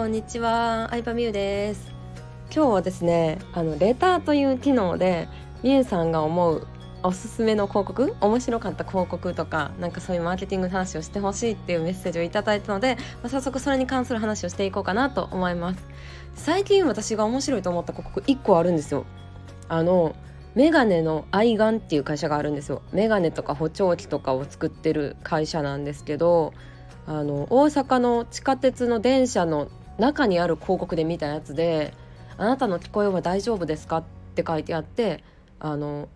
こんにちは、相葉美優です。今日はですね、あのレターという機能で美優さんが思うおすすめの広告面白かった広告とかなんかそういうマーケティングの話をしてほしいっていうメッセージをいただいたので、まあ、早速それに関する話をしていこうかなと思います。最近私が面白いと思った広告1個あるんですよ。あのメガネのアイガンっていう会社があるんですよ。メガネとか補聴器とかを作ってる会社なんですけどあの大阪の地下鉄の電車の中にある広告で見たやつで「あなたの聞こえは大丈夫ですか?」って書いてあってあの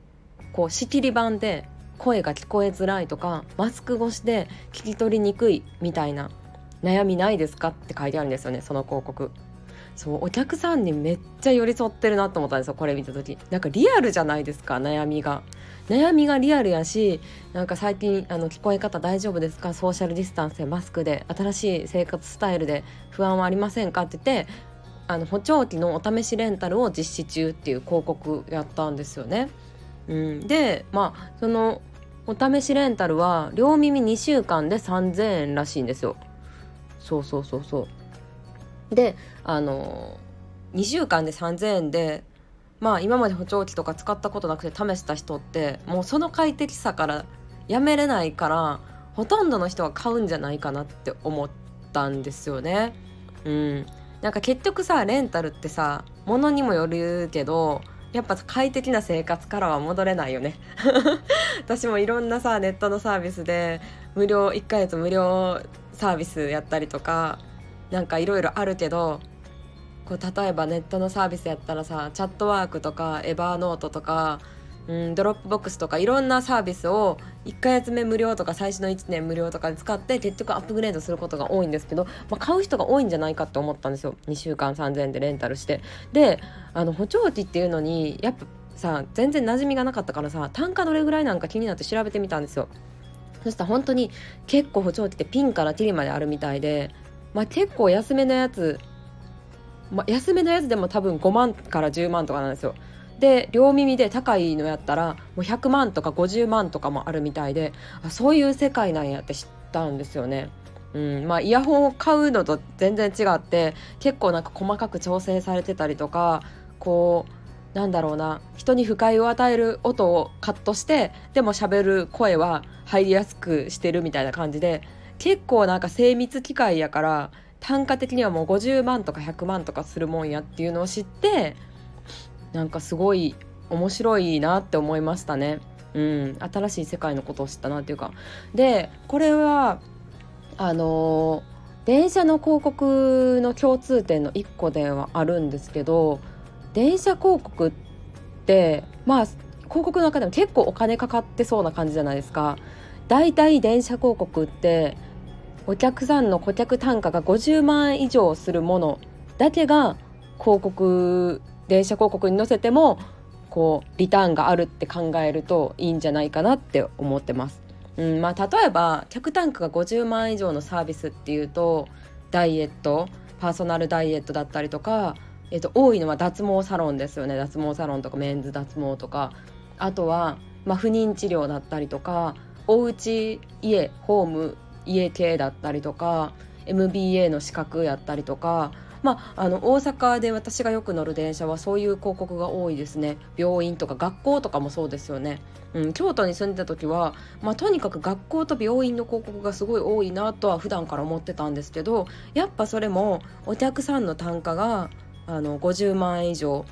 こう仕切り板で声が聞こえづらいとかマスク越しで聞き取りにくいみたいな悩みないですかって書いてあるんですよねその広告。そうお客さんにめっちゃ寄り添ってるなと思ったんですよこれ見た時。なんかリアルじゃないですか悩みが。悩みがリアルやしなんか最近あの聞こえ方大丈夫ですか？ソーシャルディスタンスやマスクで新しい生活スタイルで不安はありませんかって言ってあの補聴器のお試しレンタルを実施中っていう広告やったんですよね。うん、でまあそのお試しレンタルは両耳2週間で3,000円らしいんですよ。そうそうそうそう。であの2週間で3,000円でまあ今まで補聴器とか使ったことなくて試した人ってもうその快適さからやめれないからほとんどの人は買うんじゃないかなって思ったんですよね。うん、なんか結局さレンタルってさ物にもよるけどやっぱ快適な生活からは戻れないよね 私もいろんなさネットのサービスで無料1ヶ月無料サービスやったりとかなんかいろいろあるけどこう例えばネットのサービスやったらさ Chatwork とか Evernote とか、うん、 Dropbox とかいろんなサービスを1ヶ月目無料とか最初の1年無料とかで使って結局アップグレードすることが多いんですけど、まあ、買う人が多いんじゃないかって思ったんですよ。2週間3000円でレンタルして。であの補聴器っていうのにやっぱさ全然馴染みがなかったからさ単価どれぐらいなんか気になって調べてみたんですよ。そしたら本当に結構補聴器ってピンからキリまであるみたいでまあ、結構安めのやつ、まあ、安めのやつでも多分5万から10万とかなんですよ。で両耳で高いのやったらもう100万とか50万とかもあるみたいであそういう世界なんやって知ったんですよね。うんまあ、イヤホンを買うのと全然違って結構なんか細かく調整されてたりとかこうなんだろうな人に不快を与える音をカットしてでも喋る声は入りやすくしてるみたいな感じで結構なんか精密機械やから単価的にはもう50万とか100万とかするもんやっていうのを知ってなんかすごい面白いなって思いましたね。うん、新しい世界のことを知ったなっていうか。でこれはあのー、電車の広告の共通点の1個ではあるんですけど電車広告ってまあ広告の中でも結構お金かかってそうな感じじゃないですか。大体電車広告ってお客さんの顧客単価が50万円以上するものだけが広告電車広告に載せてもこうリターンがあるって考えるといいんじゃないかなって思ってます。うんまあ、例えば客単価が50万円以上のサービスっていうとダイエットパーソナルダイエットだったりとか、えっと、多いのは脱毛サロンですよね脱毛サロンとかメンズ脱毛とかあとは、まあ、不妊治療だったりとかお家家ホーム家系だったりとか MBA の資格やったりとかまあ、あの大阪で私がよく乗る電車はそういう広告が多いですね。病院とか学校とかもそうですよね、うん、京都に住んでた時は、まあ、とにかく学校と病院の広告がすごい多いなとは普段から思ってたんですけどやっぱそれもお客さんの単価があの50万円以上。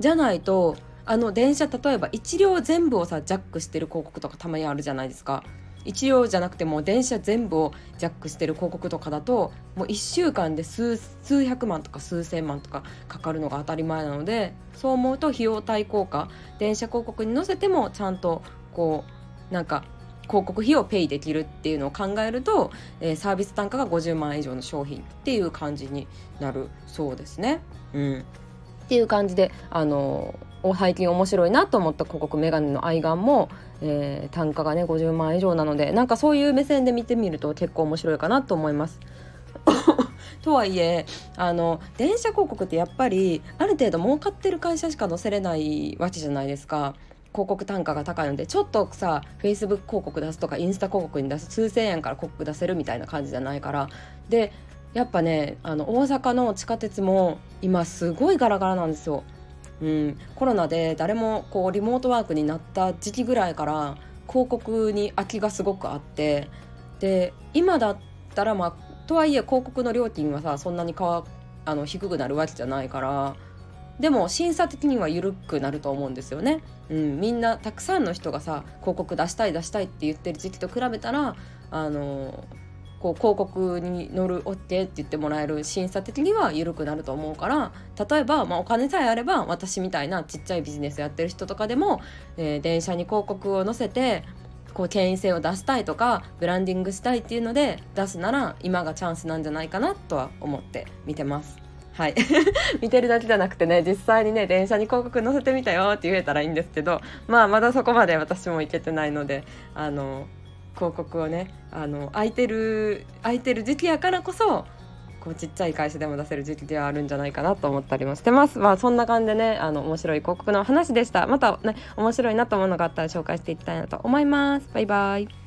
じゃないとあの電車例えば1両全部をさジャックしてる広告とかたまにあるじゃないですか。1両じゃなくても電車全部をジャックしてる広告とかだともう1週間で数百万とか数千万とかかかるのが当たり前なのでそう思うと費用対効果電車広告に載せてもちゃんとこうなんか広告費をペイできるっていうのを考えると、えー、サービス単価が50万円以上の商品っていう感じになるそうですね。うん、っていう感じであの最近面白いなと思った広告メガネの愛玩も、えー、単価がね50万以上なのでなんかそういう目線で見てみると結構面白いかなと思います。とはいえあの電車広告ってやっぱりある程度儲かってる会社しか載せれないわけじゃないですか。広告単価が高いのでちょっとさ Facebook 広告出すとかインスタ広告に出す数千円から広告出せるみたいな感じじゃないからでやっぱねあの大阪の地下鉄も今すごいガラガラなんですよ。うん、コロナで誰もこうリモートワークになった時期ぐらいから広告に空きがすごくあってで今だったらまあとはいえ広告の料金はさそんなにわあの低くなるわけじゃないからでも審査的には緩くなると思うんですよね。うん、みんなたくさんの人がさ広告出したい出したいって言ってる時期と比べたらあのこう広告に乗る OK って言ってもらえる審査的には緩くなると思うから例えば、まあ、お金さえあれば私みたいなちっちゃいビジネスやってる人とかでも、えー、電車に広告を載せてこう権威性を出したいとかブランディングしたいっていうので出すなら今がチャンスなんじゃないかなとは思って見てます。はい 見てるだけじゃなくてね実際にね電車に広告載せてみたよって言えたらいいんですけどまあまだそこまで私もいけてないのであの広告をねあの空いてる空いてる時期やからこそこうちっちゃい会社でも出せる時期ではあるんじゃないかなと思ったりもしてます。まあそんな感じでねあの面白い広告の話でした。またね面白いなと思うのがあったら紹介していきたいなと思います。バイバイ。